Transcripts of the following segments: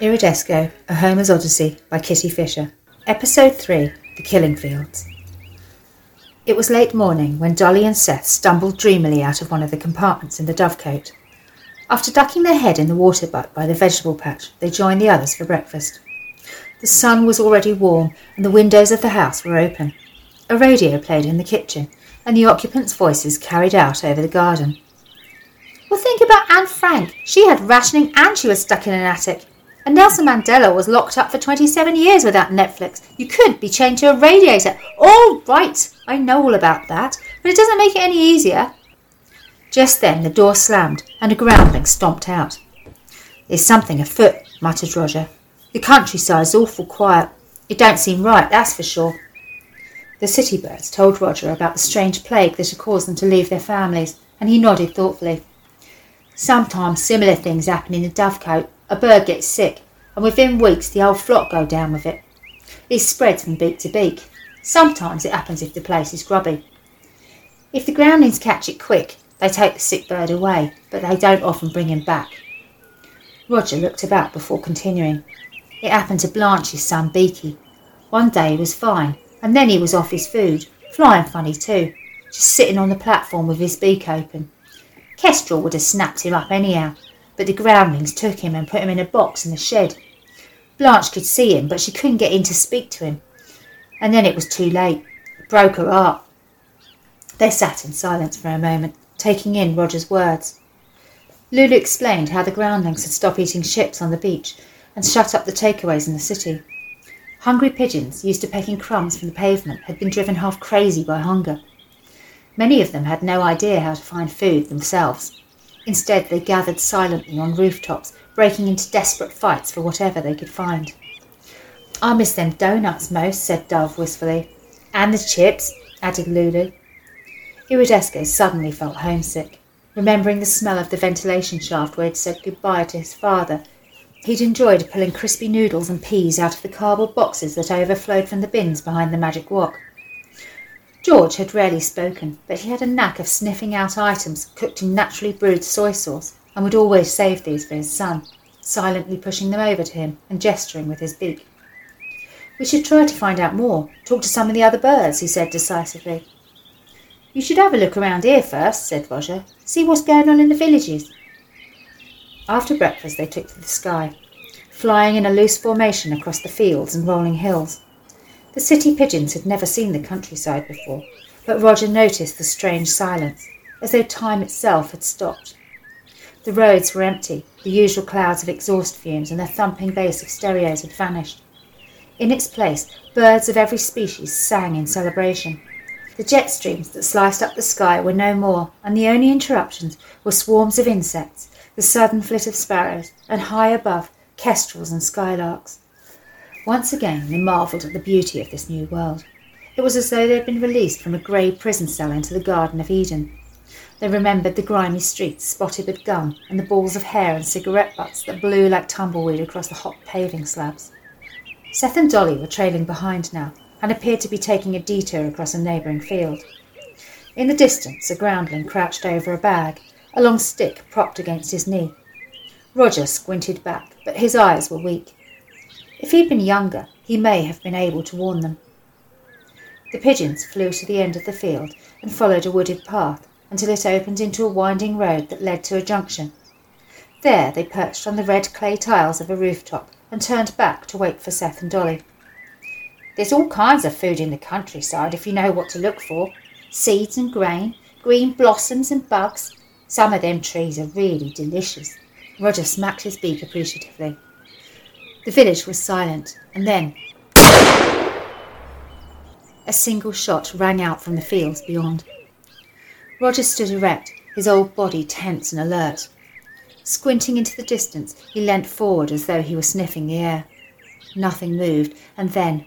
Iridesco, A Homer's Odyssey by Kitty Fisher. Episode 3 The Killing Fields. It was late morning when Dolly and Seth stumbled dreamily out of one of the compartments in the dovecote. After ducking their head in the water butt by the vegetable patch, they joined the others for breakfast. The sun was already warm and the windows of the house were open. A radio played in the kitchen and the occupants' voices carried out over the garden. Well, think about Anne Frank. She had rationing and she was stuck in an attic. And Nelson Mandela was locked up for 27 years without Netflix. You could be chained to a radiator. All right, I know all about that, but it doesn't make it any easier. Just then the door slammed and a groundling stomped out. There's something afoot, muttered Roger. The countryside's awful quiet. It don't seem right, that's for sure. The city birds told Roger about the strange plague that had caused them to leave their families, and he nodded thoughtfully. Sometimes similar things happen in the dovecote. A bird gets sick, and within weeks the whole flock go down with it. It spreads from beak to beak. Sometimes it happens if the place is grubby. If the groundlings catch it quick, they take the sick bird away, but they don't often bring him back. Roger looked about before continuing. It happened to Blanche's son Beaky. One day he was fine, and then he was off his food, flying funny too, just sitting on the platform with his beak open. Kestrel would have snapped him up anyhow, but the groundlings took him and put him in a box in the shed. Blanche could see him, but she couldn't get in to speak to him. And then it was too late. It broke her heart. They sat in silence for a moment, taking in Roger's words. Lulu explained how the groundlings had stopped eating ships on the beach and shut up the takeaways in the city. Hungry pigeons, used to pecking crumbs from the pavement, had been driven half crazy by hunger. Many of them had no idea how to find food themselves, Instead, they gathered silently on rooftops, breaking into desperate fights for whatever they could find. I miss them doughnuts most, said Dove wistfully. And the chips, added Lulu. Iridesco suddenly felt homesick, remembering the smell of the ventilation shaft where he'd said goodbye to his father. He'd enjoyed pulling crispy noodles and peas out of the cardboard boxes that overflowed from the bins behind the magic wok. George had rarely spoken, but he had a knack of sniffing out items cooked in naturally brewed soy sauce, and would always save these for his son, silently pushing them over to him and gesturing with his beak. We should try to find out more, talk to some of the other birds, he said decisively. You should have a look around here first, said Roger. See what's going on in the villages. After breakfast, they took to the sky, flying in a loose formation across the fields and rolling hills. The city pigeons had never seen the countryside before, but Roger noticed the strange silence, as though time itself had stopped. The roads were empty, the usual clouds of exhaust fumes and the thumping bass of stereos had vanished. In its place, birds of every species sang in celebration. The jet streams that sliced up the sky were no more, and the only interruptions were swarms of insects, the sudden flit of sparrows, and high above, kestrels and skylarks. Once again they marvelled at the beauty of this new world. It was as though they had been released from a grey prison cell into the Garden of Eden. They remembered the grimy streets spotted with gum and the balls of hair and cigarette butts that blew like tumbleweed across the hot paving slabs. Seth and Dolly were trailing behind now and appeared to be taking a detour across a neighbouring field. In the distance, a groundling crouched over a bag, a long stick propped against his knee. Roger squinted back, but his eyes were weak. If he'd been younger, he may have been able to warn them. The pigeons flew to the end of the field and followed a wooded path until it opened into a winding road that led to a junction. There they perched on the red clay tiles of a rooftop and turned back to wait for Seth and Dolly. There's all kinds of food in the countryside if you know what to look for seeds and grain, green blossoms and bugs. Some of them trees are really delicious. Roger smacked his beak appreciatively. The village was silent, and then a single shot rang out from the fields beyond. Roger stood erect, his old body tense and alert. Squinting into the distance, he leant forward as though he were sniffing the air. Nothing moved, and then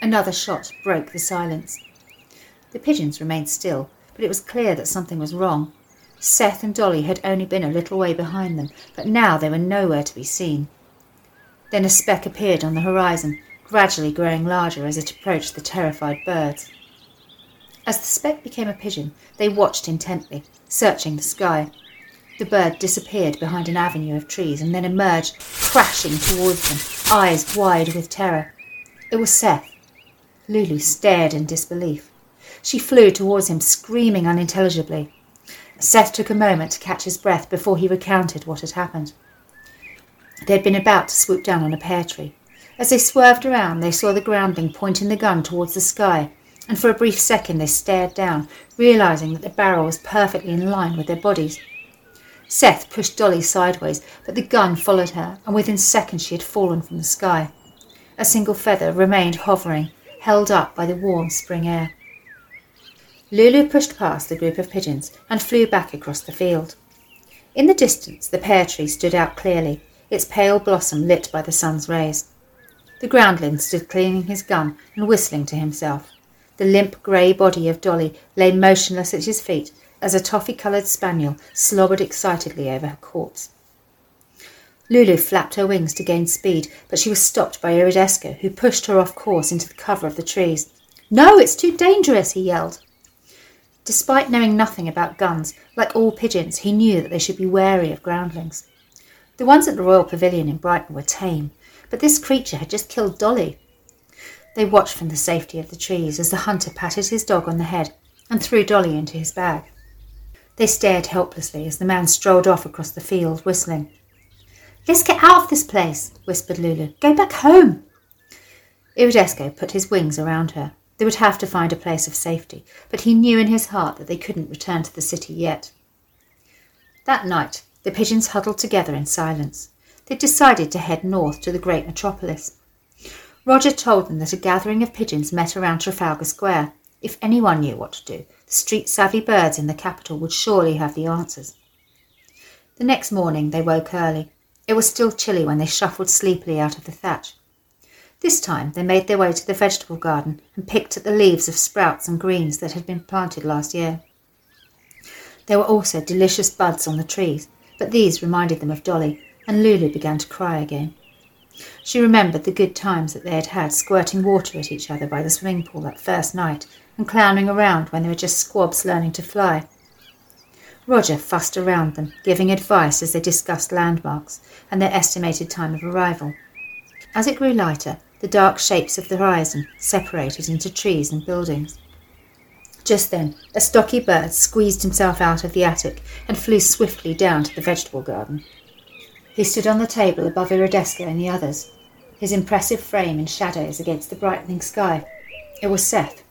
another shot broke the silence. The pigeons remained still, but it was clear that something was wrong. Seth and Dolly had only been a little way behind them, but now they were nowhere to be seen. Then a speck appeared on the horizon, gradually growing larger as it approached the terrified birds. As the speck became a pigeon, they watched intently, searching the sky. The bird disappeared behind an avenue of trees and then emerged, crashing towards them, eyes wide with terror. It was Seth. Lulu stared in disbelief. She flew towards him, screaming unintelligibly. Seth took a moment to catch his breath before he recounted what had happened. They had been about to swoop down on a pear tree. As they swerved around, they saw the groundling pointing the gun towards the sky, and for a brief second they stared down, realizing that the barrel was perfectly in line with their bodies. Seth pushed Dolly sideways, but the gun followed her, and within seconds she had fallen from the sky. A single feather remained hovering, held up by the warm spring air. Lulu pushed past the group of pigeons and flew back across the field. In the distance, the pear tree stood out clearly, its pale blossom lit by the sun's rays. The groundling stood cleaning his gun and whistling to himself. The limp grey body of Dolly lay motionless at his feet, as a toffee-coloured spaniel slobbered excitedly over her corpse. Lulu flapped her wings to gain speed, but she was stopped by Iridesco, who pushed her off course into the cover of the trees. No, it's too dangerous, he yelled. Despite knowing nothing about guns, like all pigeons, he knew that they should be wary of groundlings. The ones at the Royal Pavilion in Brighton were tame, but this creature had just killed Dolly. They watched from the safety of the trees as the hunter patted his dog on the head and threw Dolly into his bag. They stared helplessly as the man strolled off across the field, whistling. Let's get out of this place, whispered Lulu. Go back home. Iridesco put his wings around her. They would have to find a place of safety, but he knew in his heart that they couldn't return to the city yet. That night, the pigeons huddled together in silence. They decided to head north to the great metropolis. Roger told them that a gathering of pigeons met around Trafalgar Square. If anyone knew what to do, the street savvy birds in the capital would surely have the answers. The next morning they woke early. It was still chilly when they shuffled sleepily out of the thatch. This time they made their way to the vegetable garden and picked at the leaves of sprouts and greens that had been planted last year. There were also delicious buds on the trees, but these reminded them of Dolly, and Lulu began to cry again. She remembered the good times that they had had squirting water at each other by the swimming pool that first night and clowning around when they were just squabs learning to fly. Roger fussed around them, giving advice as they discussed landmarks and their estimated time of arrival. As it grew lighter, the dark shapes of the horizon separated into trees and buildings. Just then, a stocky bird squeezed himself out of the attic and flew swiftly down to the vegetable garden. He stood on the table above Iridesco and the others, his impressive frame in shadows against the brightening sky. It was Seth,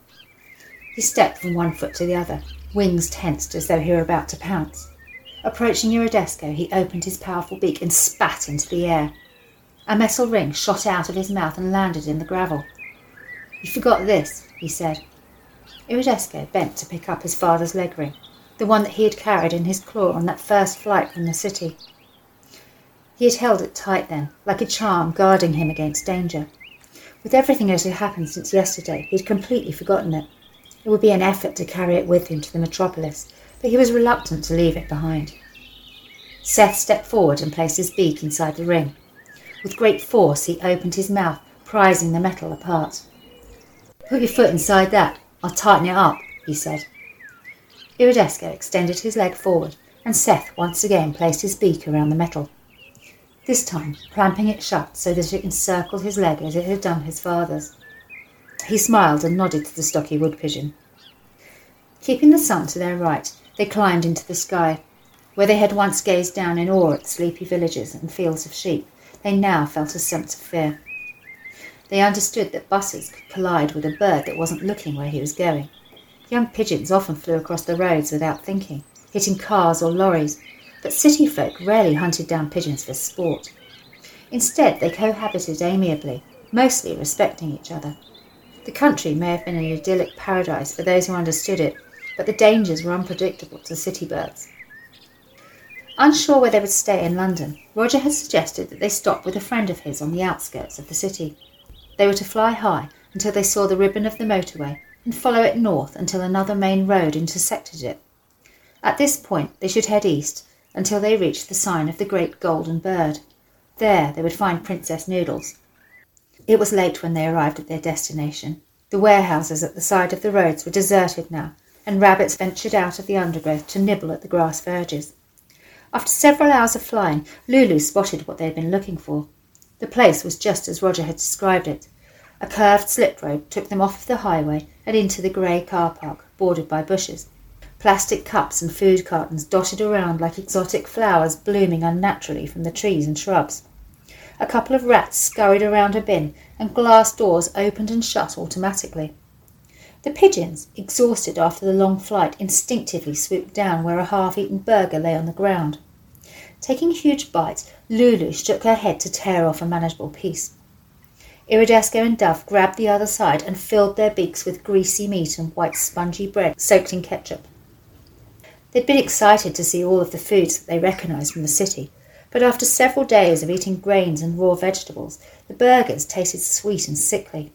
he stepped from one foot to the other, wings tensed as though he were about to pounce. Approaching Iridesco, he opened his powerful beak and spat into the air. A metal ring shot out of his mouth and landed in the gravel. You forgot this, he said. Iridesco bent to pick up his father's leg ring, the one that he had carried in his claw on that first flight from the city. He had held it tight then, like a charm guarding him against danger. With everything that had happened since yesterday, he had completely forgotten it. It would be an effort to carry it with him to the metropolis, but he was reluctant to leave it behind. Seth stepped forward and placed his beak inside the ring. With great force, he opened his mouth, prizing the metal apart. Put your foot inside that. I'll tighten it up, he said. Iridesco extended his leg forward, and Seth once again placed his beak around the metal. This time, clamping it shut so that it encircled his leg as it had done his father's. He smiled and nodded to the stocky wood pigeon. Keeping the sun to their right, they climbed into the sky. Where they had once gazed down in awe at sleepy villages and fields of sheep, they now felt a sense of fear. They understood that buses could collide with a bird that wasn't looking where he was going. Young pigeons often flew across the roads without thinking, hitting cars or lorries, but city folk rarely hunted down pigeons for sport. Instead, they cohabited amiably, mostly respecting each other. The country may have been an idyllic paradise for those who understood it, but the dangers were unpredictable to city birds. Unsure where they would stay in London, Roger had suggested that they stop with a friend of his on the outskirts of the city. They were to fly high until they saw the ribbon of the motorway and follow it north until another main road intersected it. At this point, they should head east until they reached the sign of the great golden bird. There they would find Princess Noodles, it was late when they arrived at their destination. The warehouses at the side of the roads were deserted now, and rabbits ventured out of the undergrowth to nibble at the grass verges. After several hours of flying, Lulu spotted what they had been looking for. The place was just as Roger had described it. A curved slip road took them off the highway and into the grey car park, bordered by bushes. Plastic cups and food cartons dotted around like exotic flowers blooming unnaturally from the trees and shrubs. A couple of rats scurried around a bin, and glass doors opened and shut automatically. The pigeons, exhausted after the long flight, instinctively swooped down where a half eaten burger lay on the ground. Taking huge bites, Lulu shook her head to tear off a manageable piece. Iridesco and Dove grabbed the other side and filled their beaks with greasy meat and white spongy bread soaked in ketchup. They'd been excited to see all of the foods that they recognised from the city, but after several days of eating grains and raw vegetables, the burgers tasted sweet and sickly.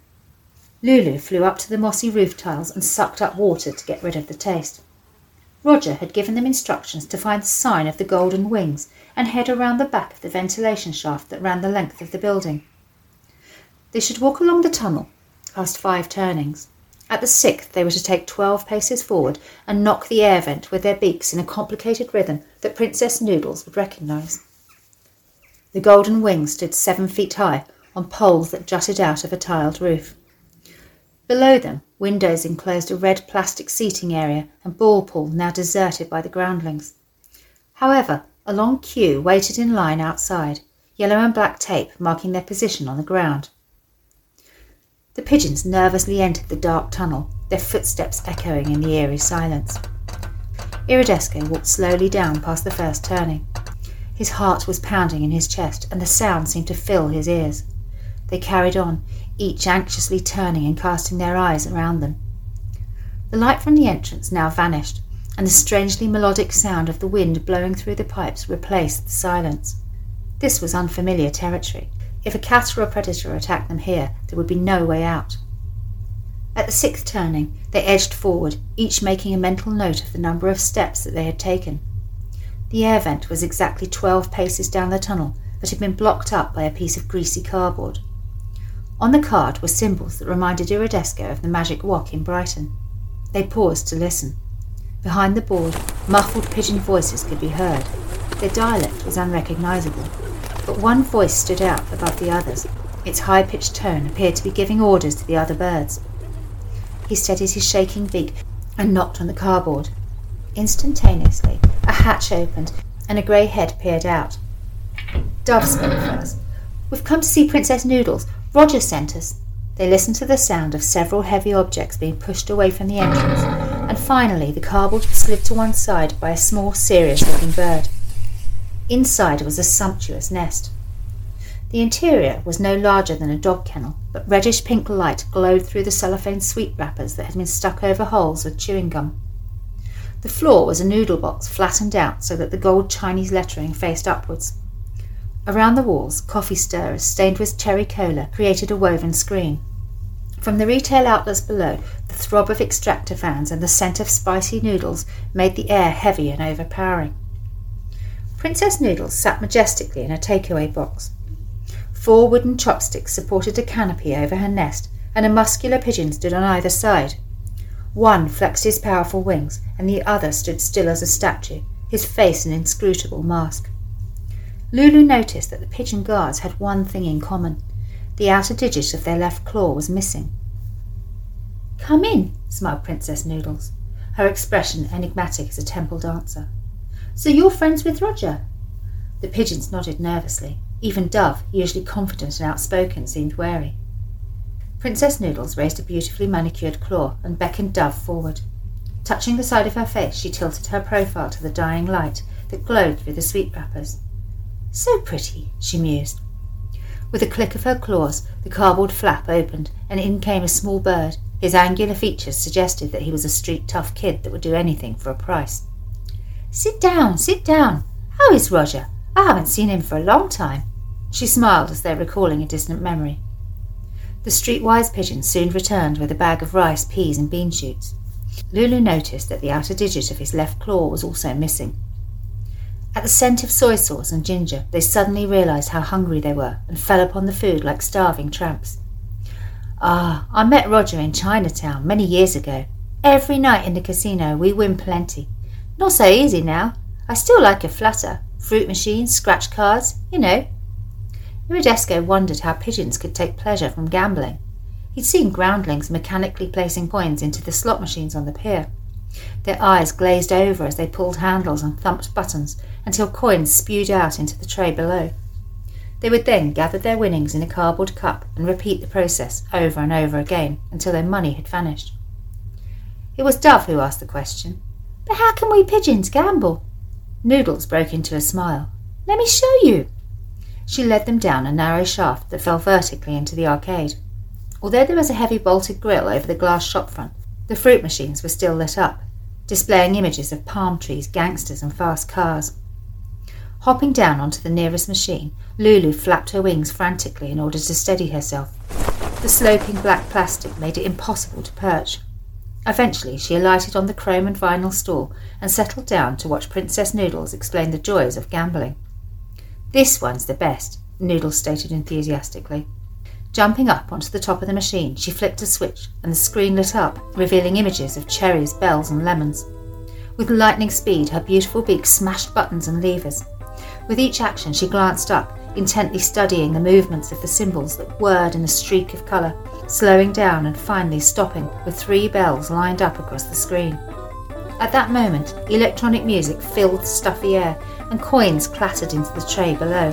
Lulu flew up to the mossy roof tiles and sucked up water to get rid of the taste. Roger had given them instructions to find the sign of the golden wings and head around the back of the ventilation shaft that ran the length of the building. They should walk along the tunnel, past five turnings. At the sixth, they were to take twelve paces forward and knock the air vent with their beaks in a complicated rhythm that Princess Noodles would recognise. The golden wings stood seven feet high on poles that jutted out of a tiled roof. Below them, windows enclosed a red plastic seating area and ball pool now deserted by the groundlings. However, a long queue waited in line outside, yellow and black tape marking their position on the ground. The pigeons nervously entered the dark tunnel, their footsteps echoing in the eerie silence. Iridesco walked slowly down past the first turning. His heart was pounding in his chest, and the sound seemed to fill his ears. They carried on, each anxiously turning and casting their eyes around them. The light from the entrance now vanished, and the strangely melodic sound of the wind blowing through the pipes replaced the silence. This was unfamiliar territory. If a cat or a predator attacked them here, there would be no way out. At the sixth turning, they edged forward, each making a mental note of the number of steps that they had taken. The air vent was exactly twelve paces down the tunnel, but had been blocked up by a piece of greasy cardboard. On the card were symbols that reminded Iridesco of the magic wok in Brighton. They paused to listen. Behind the board, muffled pigeon voices could be heard. Their dialect was unrecognisable, but one voice stood out above the others. Its high pitched tone appeared to be giving orders to the other birds. He steadied his shaking beak and knocked on the cardboard. Instantaneously, a hatch opened and a grey head peered out. Dove spoke first. We've come to see Princess Noodles. Roger sent us. They listened to the sound of several heavy objects being pushed away from the entrance, and finally the cardboard slid to one side by a small, serious looking bird. Inside was a sumptuous nest. The interior was no larger than a dog kennel, but reddish pink light glowed through the cellophane sweet wrappers that had been stuck over holes with chewing gum. The floor was a noodle box flattened out so that the gold Chinese lettering faced upwards. Around the walls, coffee stirrers stained with cherry cola created a woven screen. From the retail outlets below, the throb of extractor fans and the scent of spicy noodles made the air heavy and overpowering. Princess Noodles sat majestically in a takeaway box. Four wooden chopsticks supported a canopy over her nest, and a muscular pigeon stood on either side. One flexed his powerful wings, and the other stood still as a statue, his face an inscrutable mask. Lulu noticed that the pigeon guards had one thing in common. The outer digit of their left claw was missing. Come in, smiled Princess Noodles, her expression enigmatic as a temple dancer. So you're friends with Roger? The pigeons nodded nervously. Even Dove, usually confident and outspoken, seemed wary. Princess Noodles raised a beautifully manicured claw and beckoned Dove forward. Touching the side of her face, she tilted her profile to the dying light that glowed through the sweet wrappers. So pretty, she mused. With a click of her claws, the cardboard flap opened, and in came a small bird. His angular features suggested that he was a street tough kid that would do anything for a price. Sit down, sit down. How is Roger? I haven't seen him for a long time. She smiled as though recalling a distant memory. The streetwise pigeon soon returned with a bag of rice, peas, and bean shoots. Lulu noticed that the outer digit of his left claw was also missing. At the scent of soy sauce and ginger, they suddenly realized how hungry they were and fell upon the food like starving tramps. Ah, I met Roger in Chinatown many years ago. Every night in the casino we win plenty. Not so easy now. I still like a flutter. fruit machines, scratch cards, you know. Iridesco wondered how pigeons could take pleasure from gambling. He'd seen groundlings mechanically placing coins into the slot machines on the pier. Their eyes glazed over as they pulled handles and thumped buttons until coins spewed out into the tray below. They would then gather their winnings in a cardboard cup and repeat the process over and over again until their money had vanished. It was Dove who asked the question. But how can we pigeons gamble? Noodles broke into a smile. Let me show you. She led them down a narrow shaft that fell vertically into the arcade. Although there was a heavy bolted grille over the glass shop front, the fruit machines were still lit up, displaying images of palm trees, gangsters, and fast cars. Hopping down onto the nearest machine, Lulu flapped her wings frantically in order to steady herself. The sloping black plastic made it impossible to perch. Eventually, she alighted on the chrome and vinyl stool and settled down to watch Princess Noodles explain the joys of gambling. This one's the best, Noodles stated enthusiastically. Jumping up onto the top of the machine, she flicked a switch and the screen lit up, revealing images of cherries, bells, and lemons. With lightning speed, her beautiful beak smashed buttons and levers. With each action, she glanced up, intently studying the movements of the symbols that whirred in a streak of colour, slowing down and finally stopping with three bells lined up across the screen. At that moment, electronic music filled the stuffy air and coins clattered into the tray below.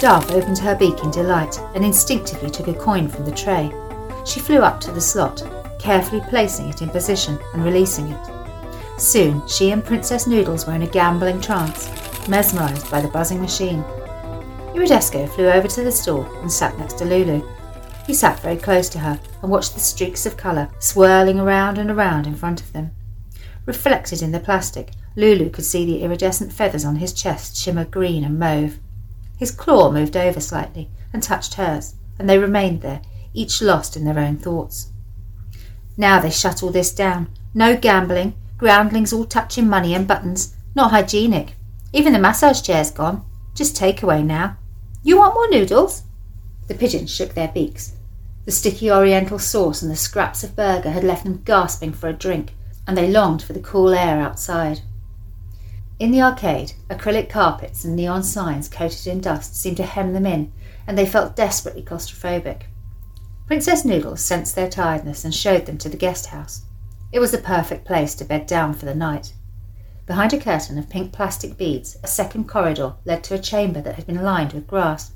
Dove opened her beak in delight and instinctively took a coin from the tray. She flew up to the slot, carefully placing it in position and releasing it. Soon, she and Princess Noodles were in a gambling trance, mesmerized by the buzzing machine. Iridesco flew over to the store and sat next to Lulu. He sat very close to her and watched the streaks of colour swirling around and around in front of them. Reflected in the plastic, Lulu could see the iridescent feathers on his chest shimmer green and mauve. His claw moved over slightly and touched hers, and they remained there, each lost in their own thoughts. Now they shut all this down. No gambling, groundlings all touching money and buttons. Not hygienic. Even the massage chair's gone. Just takeaway now. You want more noodles? The pigeons shook their beaks. The sticky oriental sauce and the scraps of burger had left them gasping for a drink, and they longed for the cool air outside. In the arcade, acrylic carpets and neon signs coated in dust seemed to hem them in, and they felt desperately claustrophobic. Princess Noodles sensed their tiredness and showed them to the guest house. It was the perfect place to bed down for the night. Behind a curtain of pink plastic beads, a second corridor led to a chamber that had been lined with grass.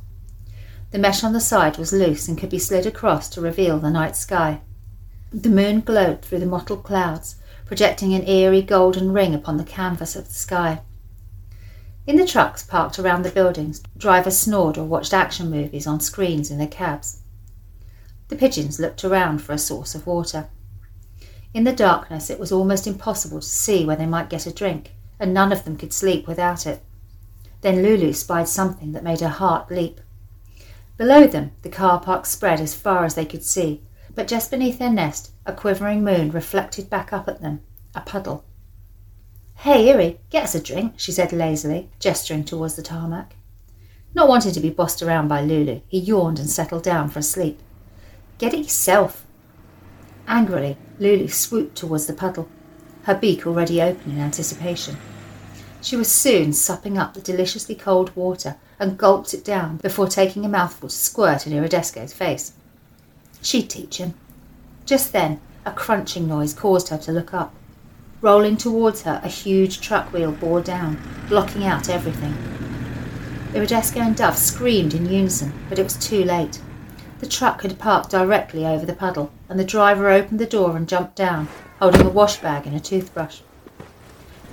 The mesh on the side was loose and could be slid across to reveal the night sky. The moon glowed through the mottled clouds, projecting an eerie golden ring upon the canvas of the sky. In the trucks parked around the buildings, drivers snored or watched action movies on screens in their cabs. The pigeons looked around for a source of water. In the darkness, it was almost impossible to see where they might get a drink, and none of them could sleep without it. Then Lulu spied something that made her heart leap. Below them, the car park spread as far as they could see, but just beneath their nest, a quivering moon reflected back up at them, a puddle. Hey, Erie, get us a drink, she said lazily, gesturing towards the tarmac. Not wanting to be bossed around by Lulu, he yawned and settled down for a sleep. Get it yourself. Angrily, Lulu swooped towards the puddle, her beak already open in anticipation. She was soon supping up the deliciously cold water and gulped it down before taking a mouthful to squirt in Iridesco's face. She'd teach him. Just then, a crunching noise caused her to look up. Rolling towards her, a huge truck wheel bore down, blocking out everything. Iridesco and Dove screamed in unison, but it was too late. The truck had parked directly over the puddle, and the driver opened the door and jumped down, holding a wash bag and a toothbrush.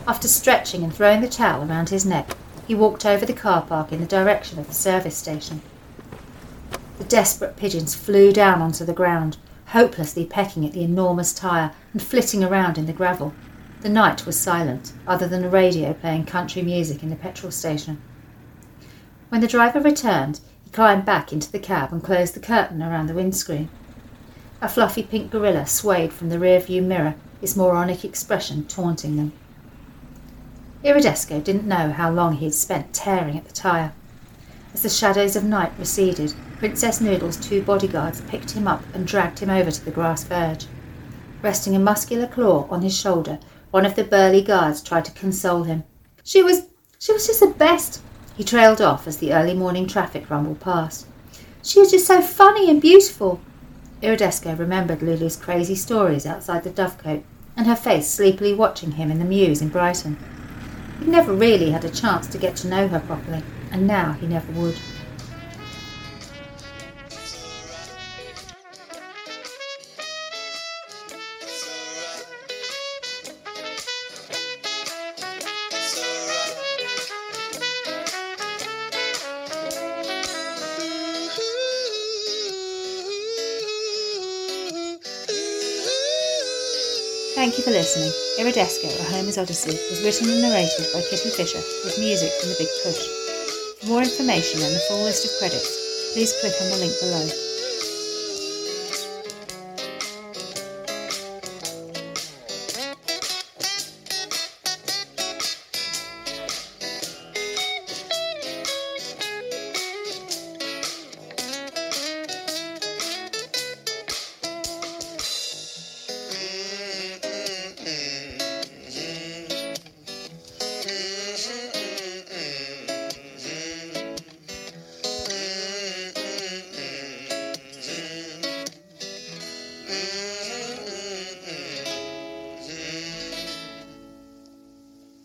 After stretching and throwing the towel around his neck, he walked over the car park in the direction of the service station. The desperate pigeons flew down onto the ground, hopelessly pecking at the enormous tyre and flitting around in the gravel. The night was silent, other than a radio playing country music in the petrol station. When the driver returned, he climbed back into the cab and closed the curtain around the windscreen. A fluffy pink gorilla swayed from the rear-view mirror, its moronic expression taunting them. Iridesco didn't know how long he had spent tearing at the tyre. As the shadows of night receded, Princess Noodle's two bodyguards picked him up and dragged him over to the grass verge. Resting a muscular claw on his shoulder, one of the burly guards tried to console him. She was She was just the best. He trailed off as the early morning traffic rumbled past. She was just so funny and beautiful. Iridesco remembered Lulu's crazy stories outside the Dovecote and her face sleepily watching him in the mews in Brighton. He'd never really had a chance to get to know her properly, and now he never would. Listening. Iridesco, A Homer's Odyssey was written and narrated by Kitty Fisher with music from The Big Push. For more information and the full list of credits, please click on the link below.